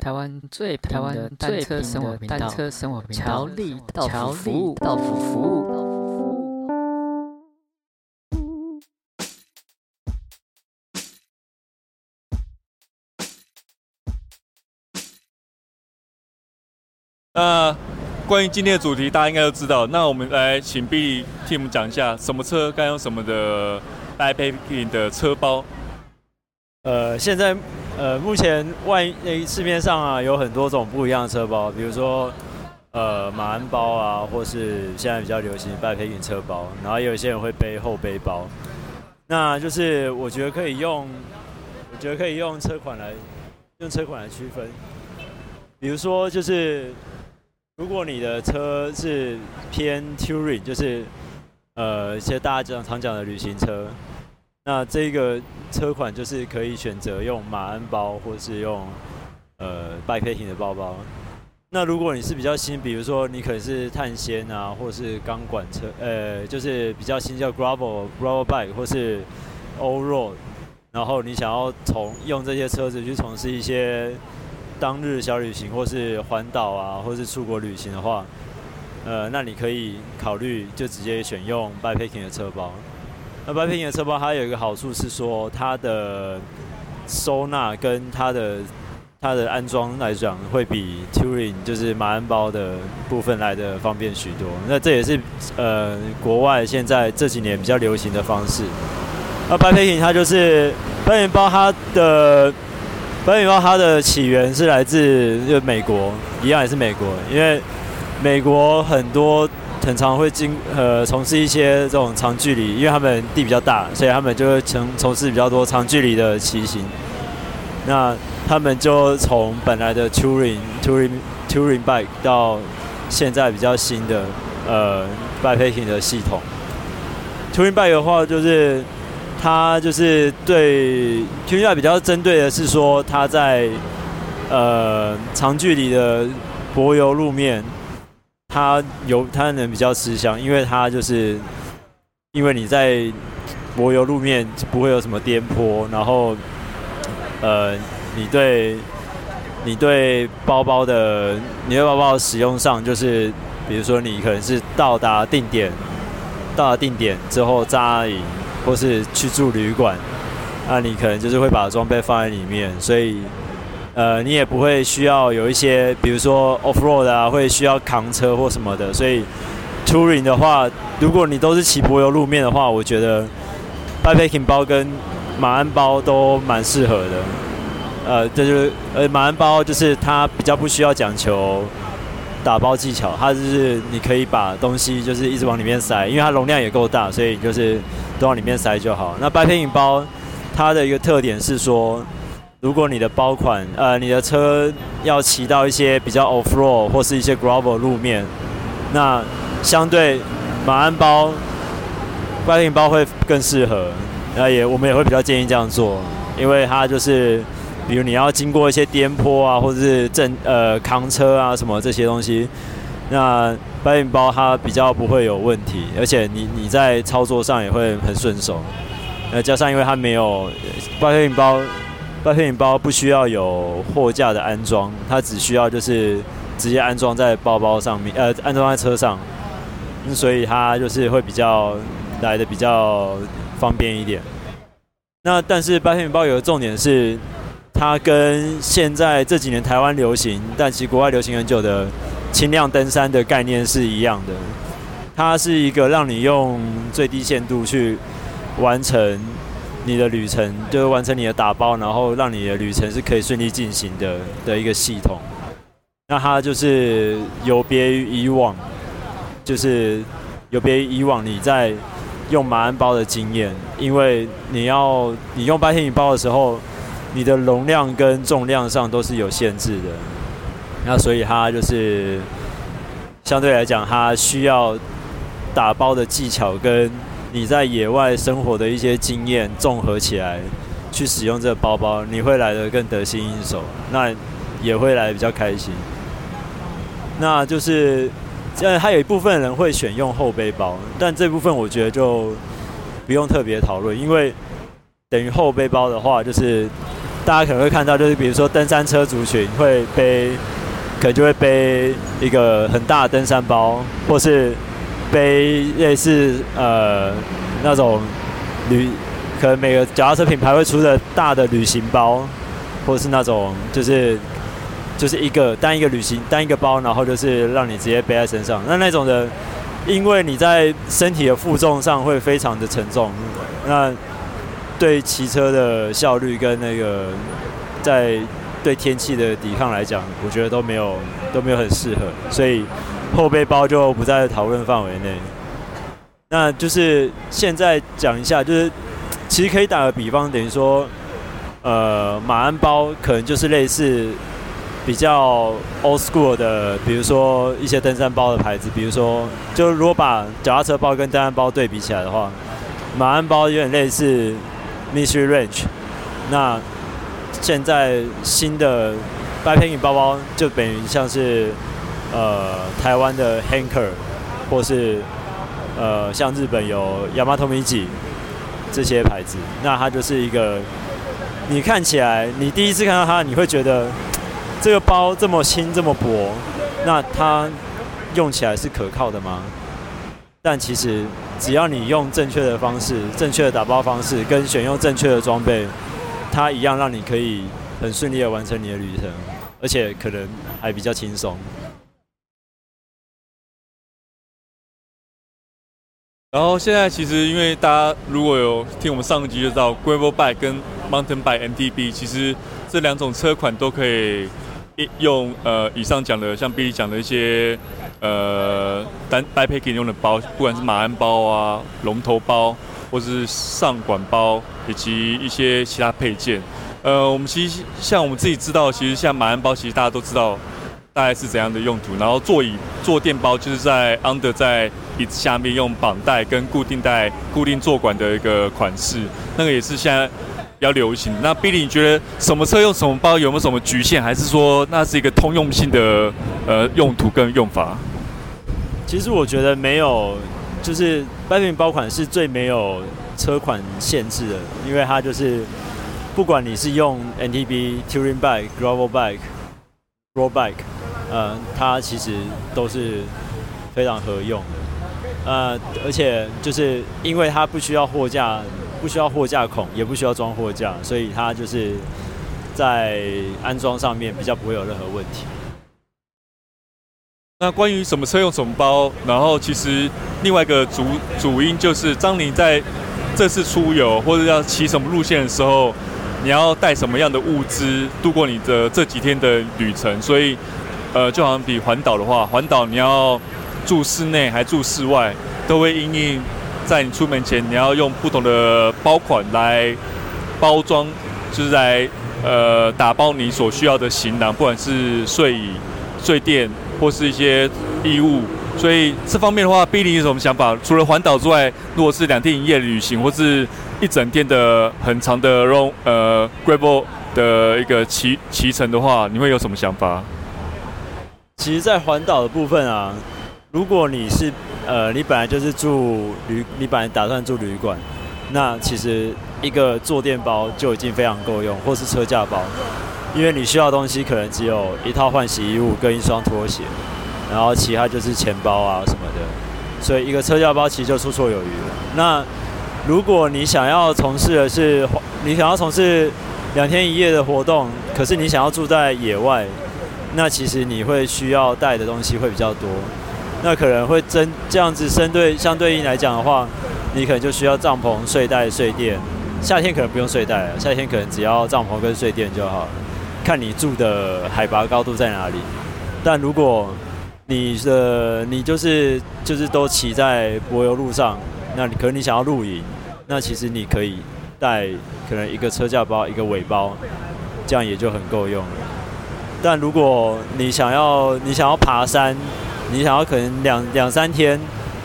台湾最台湾单车生活单车生活频道，乔力到服务到府服务。那关于今天的主题，大家应该都知道。那我们来请 Billy 替我们讲一下，什么车该用什么的 bikepacking 的车包。呃，现在。呃，目前外那市面上啊有很多种不一样的车包，比如说呃马鞍包啊，或是现在比较流行的 bikepacking 车包，然后也有些人会背后背包。那就是我觉得可以用，我觉得可以用车款来用车款来区分。比如说就是如果你的车是偏 touring，就是呃一些大家常常讲的旅行车。那这个车款就是可以选择用马鞍包，或是用呃 bikepacking 的包包。那如果你是比较新，比如说你可能是碳纤啊，或是钢管车，呃，就是比较新叫 gravel gravel bike 或是 all road，然后你想要从用这些车子去从事一些当日小旅行，或是环岛啊，或是出国旅行的话，呃，那你可以考虑就直接选用 bikepacking 的车包。那 bikepacking 的车包，它有一个好处是说，它的收纳跟它的它的安装来讲，会比 touring 就是马鞍包的部分来的方便许多。那这也是呃国外现在这几年比较流行的方式。那 bikepacking 它就是 bikepacking 包，它的 bikepacking 包它的起源是来自就美国，一样也是美国，因为美国很多。很常会经呃从事一些这种长距离，因为他们地比较大，所以他们就会从从事比较多长距离的骑行。那他们就从本来的 touring touring touring bike 到现在比较新的呃 bikepacking 的系统。touring bike 的话，就是它就是对 touring bike 比较针对的是说，它在呃长距离的柏油路面。它油它能比较吃香，因为它就是因为你在柏油路面不会有什么颠簸，然后呃，你对你对包包的你对包包的使用上，就是比如说你可能是到达定点，到达定点之后扎营，或是去住旅馆，那你可能就是会把装备放在里面，所以。呃，你也不会需要有一些，比如说 off road 啊，会需要扛车或什么的。所以 touring 的话，如果你都是骑柏油路面的话，我觉得 bikepacking 包跟马鞍包都蛮适合的。呃，这就是呃马鞍包就是它比较不需要讲求打包技巧，它就是你可以把东西就是一直往里面塞，因为它容量也够大，所以就是都往里面塞就好。那 bikepacking 包它的一个特点是说。如果你的包款，呃，你的车要骑到一些比较 off road 或是一些 gravel 路面，那相对马鞍包、bikepacking 包会更适合。那也我们也会比较建议这样做，因为它就是，比如你要经过一些颠簸啊，或者是正呃扛车啊什么这些东西，那 bikepacking 包它比较不会有问题，而且你你在操作上也会很顺手。那加上因为它没有 bikepacking 包。Bikepacking 包不需要有货架的安装，它只需要就是直接安装在包包上面，呃，安装在车上，所以它就是会比较来的比较方便一点。那但是 bikepacking 包有个重点是，它跟现在这几年台湾流行，但其实国外流行很久的轻量登山的概念是一样的。它是一个让你用最低限度去完成。你的旅程就是完成你的打包，然后让你的旅程是可以顺利进行的的一个系统。那它就是有别于以往，就是有别于以往你在用马鞍包的经验，因为你要你用 bikepacking 包的时候，你的容量跟重量上都是有限制的。那所以它就是相对来讲，它需要打包的技巧跟。你在野外生活的一些经验综合起来，去使用这个包包，你会来得更得心应手，那也会来得比较开心。那就是，呃，还有一部分人会选用后背包，但这部分我觉得就不用特别讨论，因为等于后背包的话，就是大家可能会看到，就是比如说登山车族群会背，可能就会背一个很大的登山包，或是背类似呃那种旅，可能每个脚踏车品牌会出的大的旅行包，或是那种就是就是一个单一个旅行单一个包，然后就是让你直接背在身上。那那种的，因为你在身体的负重上会非常的沉重，那。对骑车的效率跟那个在对天气的抵抗来讲，我觉得都没有都没有很适合，所以 后背包就不在讨论范围内。那就是现在讲一下，就是其实可以打个比方，等于说，呃，马鞍包可能就是类似比较 old school 的，比如说一些登山包的牌子，比如说，就如果把脚踏车包跟登山包对比起来的话，马鞍包有点类似。Mystery Range，那现在新的 Bikepacking 包包就等于像是呃台湾的 Hanker，或是呃像日本有 Yamato Migi 这些牌子，那它就是一个你看起来你第一次看到它，你会觉得 这个包这么轻这么薄，那它用起来是可靠的吗？但其实，只要你用正确的方式、正确的打包方式，跟选用正确的装备，它一样让你可以很顺利的完成你的旅程，而且可能还比较轻松。然后现在其实，因为大家如果有听我们上一集就知道，Gravel Bike 跟 Mountain Bike MTB，其实这两种车款都可以用呃以上讲的，像 B 讲的一些。呃，单 Bikepacking 用的包，不管是马鞍包啊、龙头包，或是上管包，以及一些其他配件。呃，我们其实像我们自己知道，其实像马鞍包，其实大家都知道大概是怎样的用途。然后座椅坐垫包就是在 under 在椅子下面用绑带跟固定带固定坐管的一个款式，那个也是现在比较流行。那 Billy，你觉得什么车用什么包有没有什么局限，还是说那是一个通用性的呃用途跟用法？其实我觉得没有，就是 Bikepacking 包款是最没有车款限制的，因为它就是不管你是用 NTB、Touring Bike、Gravel Bike、Road Bike，呃，它其实都是非常合用的，呃，而且就是因为它不需要货架，不需要货架孔，也不需要装货架，所以它就是在安装上面比较不会有任何问题。那关于什么车用什么包，然后其实另外一个主主因就是，当你在这次出游或者要骑什么路线的时候，你要带什么样的物资度过你的这几天的旅程。所以，呃，就好像比环岛的话，环岛你要住室内还住室外，都会因应在你出门前，你要用不同的包款来包装，就是来呃打包你所需要的行囊，不管是睡椅、睡垫。或是一些衣物，所以这方面的话，B 林有什么想法？除了环岛之外，如果是两天一夜旅行，或是一整天的很长的 long 呃 gravel 的一个骑骑程的话，你会有什么想法？其实，在环岛的部分啊，如果你是呃，你本来就是住旅，你本来打算住旅馆，那其实一个坐垫包就已经非常够用，或是车架包。因为你需要的东西可能只有一套换洗衣物跟一双拖鞋，然后其他就是钱包啊什么的，所以一个车架包其实就绰绰有余了。那如果你想要从事的是，你想要从事两天一夜的活动，可是你想要住在野外，那其实你会需要带的东西会比较多，那可能会针这样子针对相对应来讲的话，你可能就需要帐篷、睡袋、睡垫。夏天可能不用睡袋了，夏天可能只要帐篷跟睡垫就好。看你住的海拔高度在哪里，但如果你的你就是就是都骑在柏油路上，那你可能你想要露营，那其实你可以带可能一个车架包一个尾包，这样也就很够用了。但如果你想要你想要爬山，你想要可能两两三天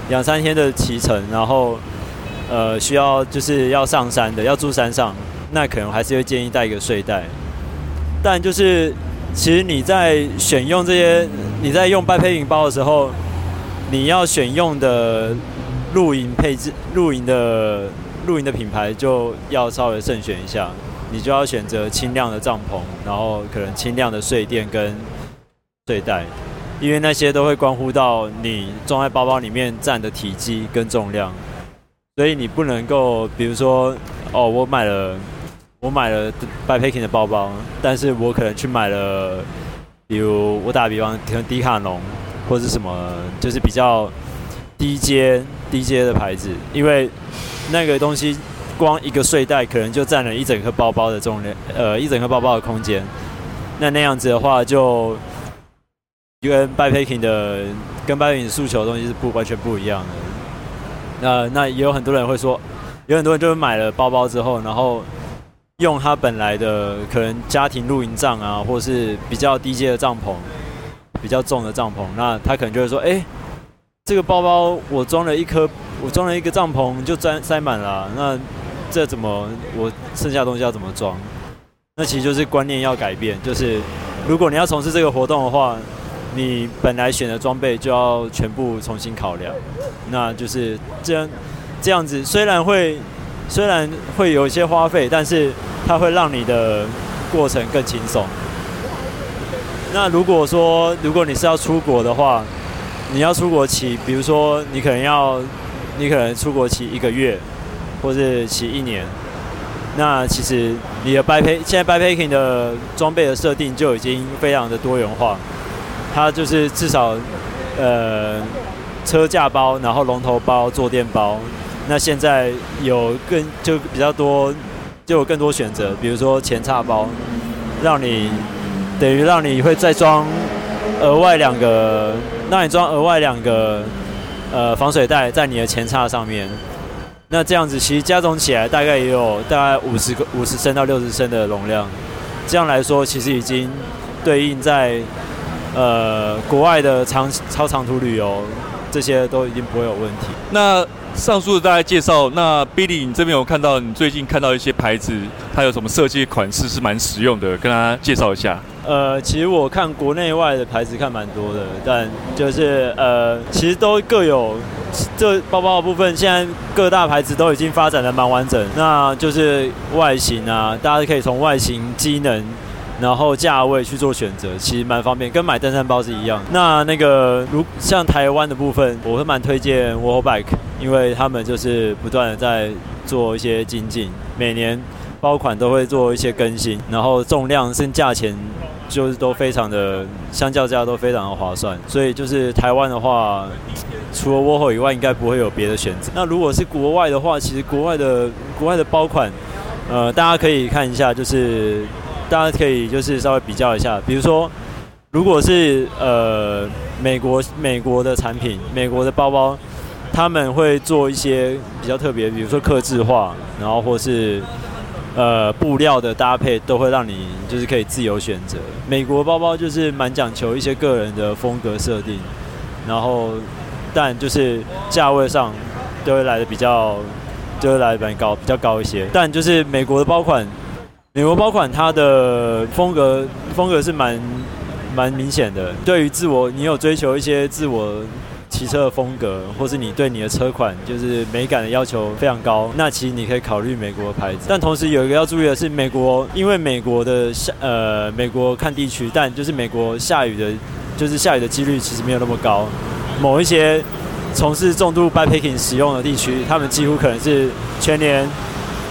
两三天的骑程，然后呃需要就是要上山的要住山上，那可能还是会建议带一个睡袋。但就是，其实你在选用这些，你在用 Bikepacking 包的时候，你要选用的露营配置、露营的露营的品牌就要稍微慎选一下。你就要选择轻量的帐篷，然后可能轻量的睡垫跟睡袋，因为那些都会关乎到你装在包包里面占的体积跟重量，所以你不能够，比如说，哦，我买了我买了 backpacking 的包包，但是我可能去买了，比如我打比方，可能迪卡侬或者是什么，就是比较低阶低阶的牌子，因为那个东西。光一个睡袋可能就占了一整个包包的重量，呃，一整个包包的空间。那那样子的话，就跟 backpacking 的跟 buying 诉求的东西是不完全不一样的。那那也有很多人会说，有很多人就是买了包包之后，然后用他本来的可能家庭露营帐啊，或是比较低阶的帐篷，比较重的帐篷，那他可能就会说，哎、这个包包我装了一颗，我装了一个帐篷就装塞满了、那。这怎么我剩下东西要怎么装？那其实就是观念要改变，就是如果你要从事这个活动的话，你本来选的装备就要全部重新考量。那就是这样这样子，虽然会虽然会有一些花费，但是它会让你的过程更轻松。那如果说如果你是要出国的话，你要出国骑，比如说你可能要你可能出国骑一个月。或是骑一年，那其实你的 backpack 现在 backpacking 的装备的设定就已经非常的多元化，它就是至少呃车架包，然后龙头包、坐垫包，那现在有更就比较多，就有更多选择，比如说前叉包，让你等于让你会再装额外两个，让你装额外两个呃防水袋在你的前叉上面。那这样子其实加总起来大概也有大概五十个五十升到六十升的容量，这样来说其实已经对应在呃国外的长超长途旅游这些都已经不会有问题。那上述的大概介绍，那 Billy 你这边有看到你最近看到一些牌子，它有什么设计款式是蛮实用的，跟大家介绍一下。呃，其实我看国内外的牌子看蛮多的，但就是呃其实都各有。这包包的部分，现在各大牌子都已经发展的蛮完整。那就是外形啊，大家可以从外形、机能，然后价位去做选择，其实蛮方便，跟买登山包是一样。那那个如像台湾的部分，我会蛮推荐 Warhol Bike，因为他们就是不断的在做一些精进，每年包款都会做一些更新，然后重量跟价钱就是都非常的，相较价都非常的划算。所以就是台湾的话。除了 Warhol 以外，应该不会有别的选择。那如果是国外的话，其实国外的国外的包款，呃，大家可以看一下，就是大家可以就是稍微比较一下。比如说，如果是呃美国美国的产品，美国的包包，他们会做一些比较特别，比如说刻字化，然后或是呃布料的搭配，都会让你就是可以自由选择。美国包包就是蛮讲求一些个人的风格设定，然后。但就是价位上都会来的比较，就会来的蛮高，比较高一些。但就是美国的包款，美国包款它的风格风格是蛮蛮明显的。对于自我，你有追求一些自我骑车的风格，或是你对你的车款就是美感的要求非常高，那其实你可以考虑美国的牌子。但同时有一个要注意的是，美国因为美国的下呃美国看地区，但就是美国下雨的，就是下雨的几率其实没有那么高。某一些从事重度 backpacking 使用的地区，他们几乎可能是全年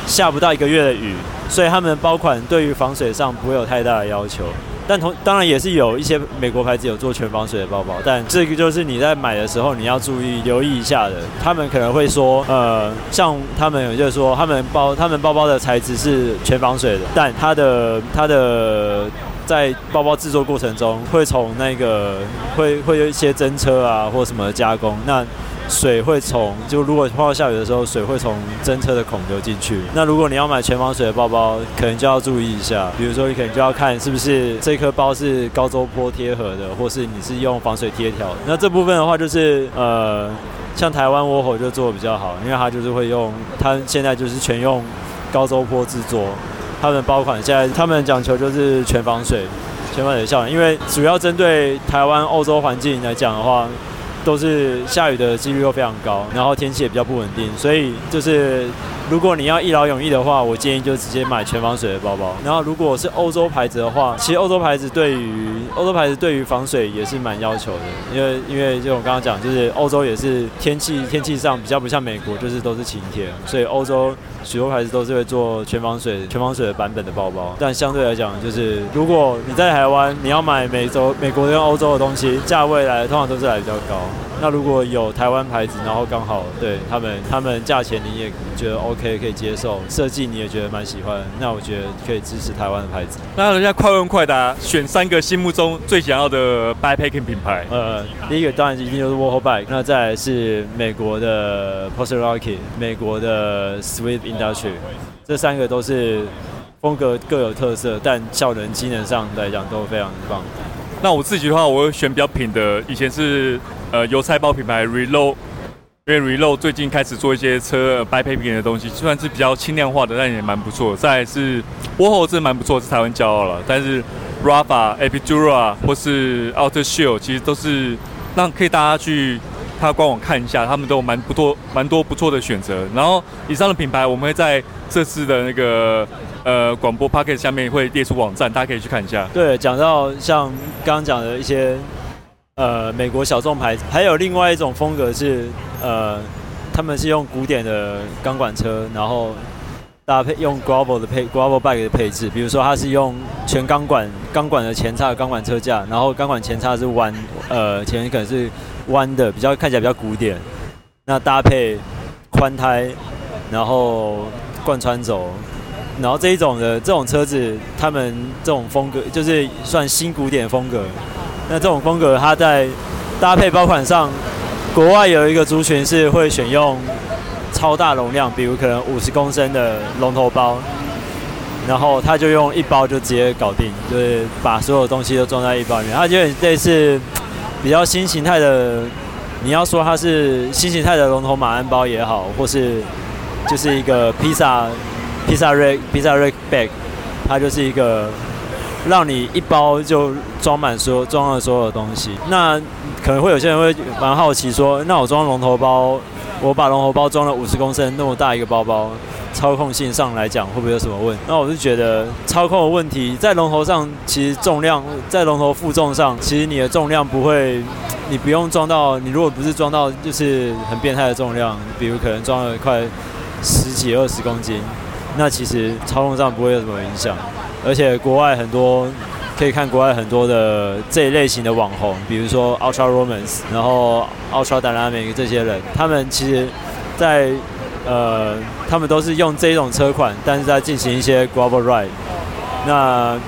下不到一个月的雨，所以他们包款对于防水上不会有太大的要求。但同当然也是有一些美国牌子有做全防水的包包，但这个就是你在买的时候你要注意留意一下的。他们可能会说，呃，像他们有就是说，他们包他们包包的材质是全防水的，但它的它的。在包包制作过程中，会从那个会会有一些针车啊，或什么加工。那水会从就如果碰到下雨的时候，水会从针车的孔流进去。那如果你要买全防水的包包，可能就要注意一下。比如说，你可能就要看是不是这颗包是高周波贴合的，或是你是用防水贴条。那这部分的话，就是呃，像台湾 Warhol 就做的比较好，因为它就是会用，它现在就是全用高周坡制作。他们的包款现在，他们讲求就是全防水、全防水效应，因为主要针对台湾、欧洲环境来讲的话，都是下雨的几率又非常高，然后天气也比较不稳定，所以就是如果你要一劳永逸的话，我建议就直接买全防水的包包。然后如果是欧洲牌子的话，其实欧洲牌子对于欧洲牌子对于防水也是蛮要求的，因为因为就我刚刚讲，就是欧洲也是天气天气上比较不像美国，就是都是晴天，所以欧洲许多牌子都是会做全防水全防水的版本的包包。但相对来讲，就是如果你在台湾，你要买美洲、美国跟欧洲的东西，价位来通常都是来比较高。那如果有台湾牌子，然后刚好对他们，他们价钱你也觉得 OK，可以接受，设计你也觉得蛮喜欢，那我觉得可以支持台湾的牌子。那人家快问快答，选三个心目中最想要的 backpacking 品牌。呃，第一个当然一定就是 Warhol b i k e 那再来是美国的 Poster Rocket，美国的 Swift Industry，这三个都是风格各有特色，但效能机能上来讲都非常棒。那我自己的话，我会选比较品的，以前是。呃，油菜包品牌 Reload，因为 Reload 最近开始做一些车 backpacking 的东西，虽然是比较轻量化的，但也蛮不错。再是 Warhol 是蛮不错，是台湾骄傲了。但是 Rapha、Epidural 或是 Outer Shield 其实都是让可以大家去他官网看一下，他们都有蛮不错、蛮多不错的选择。然后以上的品牌，我们会在这次的那个呃广播 Podcast 下面会列出网站，大家可以去看一下。对，讲到像刚刚讲的一些。呃，美国小众牌子，还有另外一种风格是，呃，他们是用古典的钢管车，然后搭配用 gravel 的配 gravel bike 的配置，比如说它是用全钢管钢管的前叉钢管车架，然后钢管前叉是弯，呃，前面可能是弯的，比较看起来比较古典。那搭配宽胎，然后贯穿轴，然后这一种的这种车子，他们这种风格就是算新古典风格。那这种风格，它在搭配包款上，国外有一个族群是会选用超大容量，比如可能五十公升的龙头包，然后他就用一包就直接搞定，就是把所有东西都装在一包里面。它就类似比较新形态的，你要说它是新形态的龙头马鞍包也好，或是就是一个披萨披萨 rack 披萨 rack bag，它就是一个。让你一包就装满所有装了所有的东西，那可能会有些人会蛮好奇说，那我装龙头包，我把龙头包装了五十公升那么大一个包包，操控性上来讲会不会有什么问题？那我是觉得操控问题在龙头上，其实重量在龙头负重上，其实你的重量不会，你不用装到，你如果不是装到就是很变态的重量，比如可能装了快十几二十公斤，那其实操控上不会有什么影响。而且国外很多可以看国外很多的这一类型的网红，比如说 Ultra Romance，然后 Ultra Dynamic 这些人，他们其实在，呃，他们都是用这种车款，但是在进行一些 Gravel Ride。那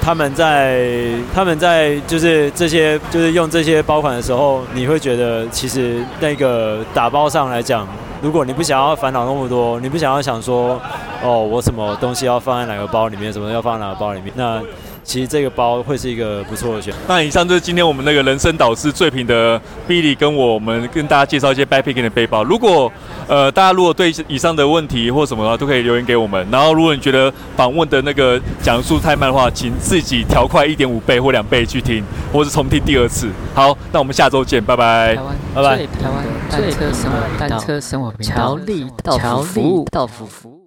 他们在他们在就是这些就是用这些包款的时候，你会觉得其实那个打包上来讲。如果你不想要烦恼那么多，你不想要想说，哦，我什么东西要放在哪个包里面，什么要放在哪个包里面，那其实这个包会是一个不错的选择。那以上就是今天我们那个人生导师最品的 Billy 跟我们跟大家介绍一些 backpacking 的背包。如果呃大家如果对以上的问题或什么的话，都可以留言给我们。然后如果你觉得访问的那个讲述太慢的话，请自己调快一点五倍或两倍去听，或是重听第二次。好，那我们下周见，拜拜，拜拜。台湾单车生活，单车生活，乔力到服务，到服务。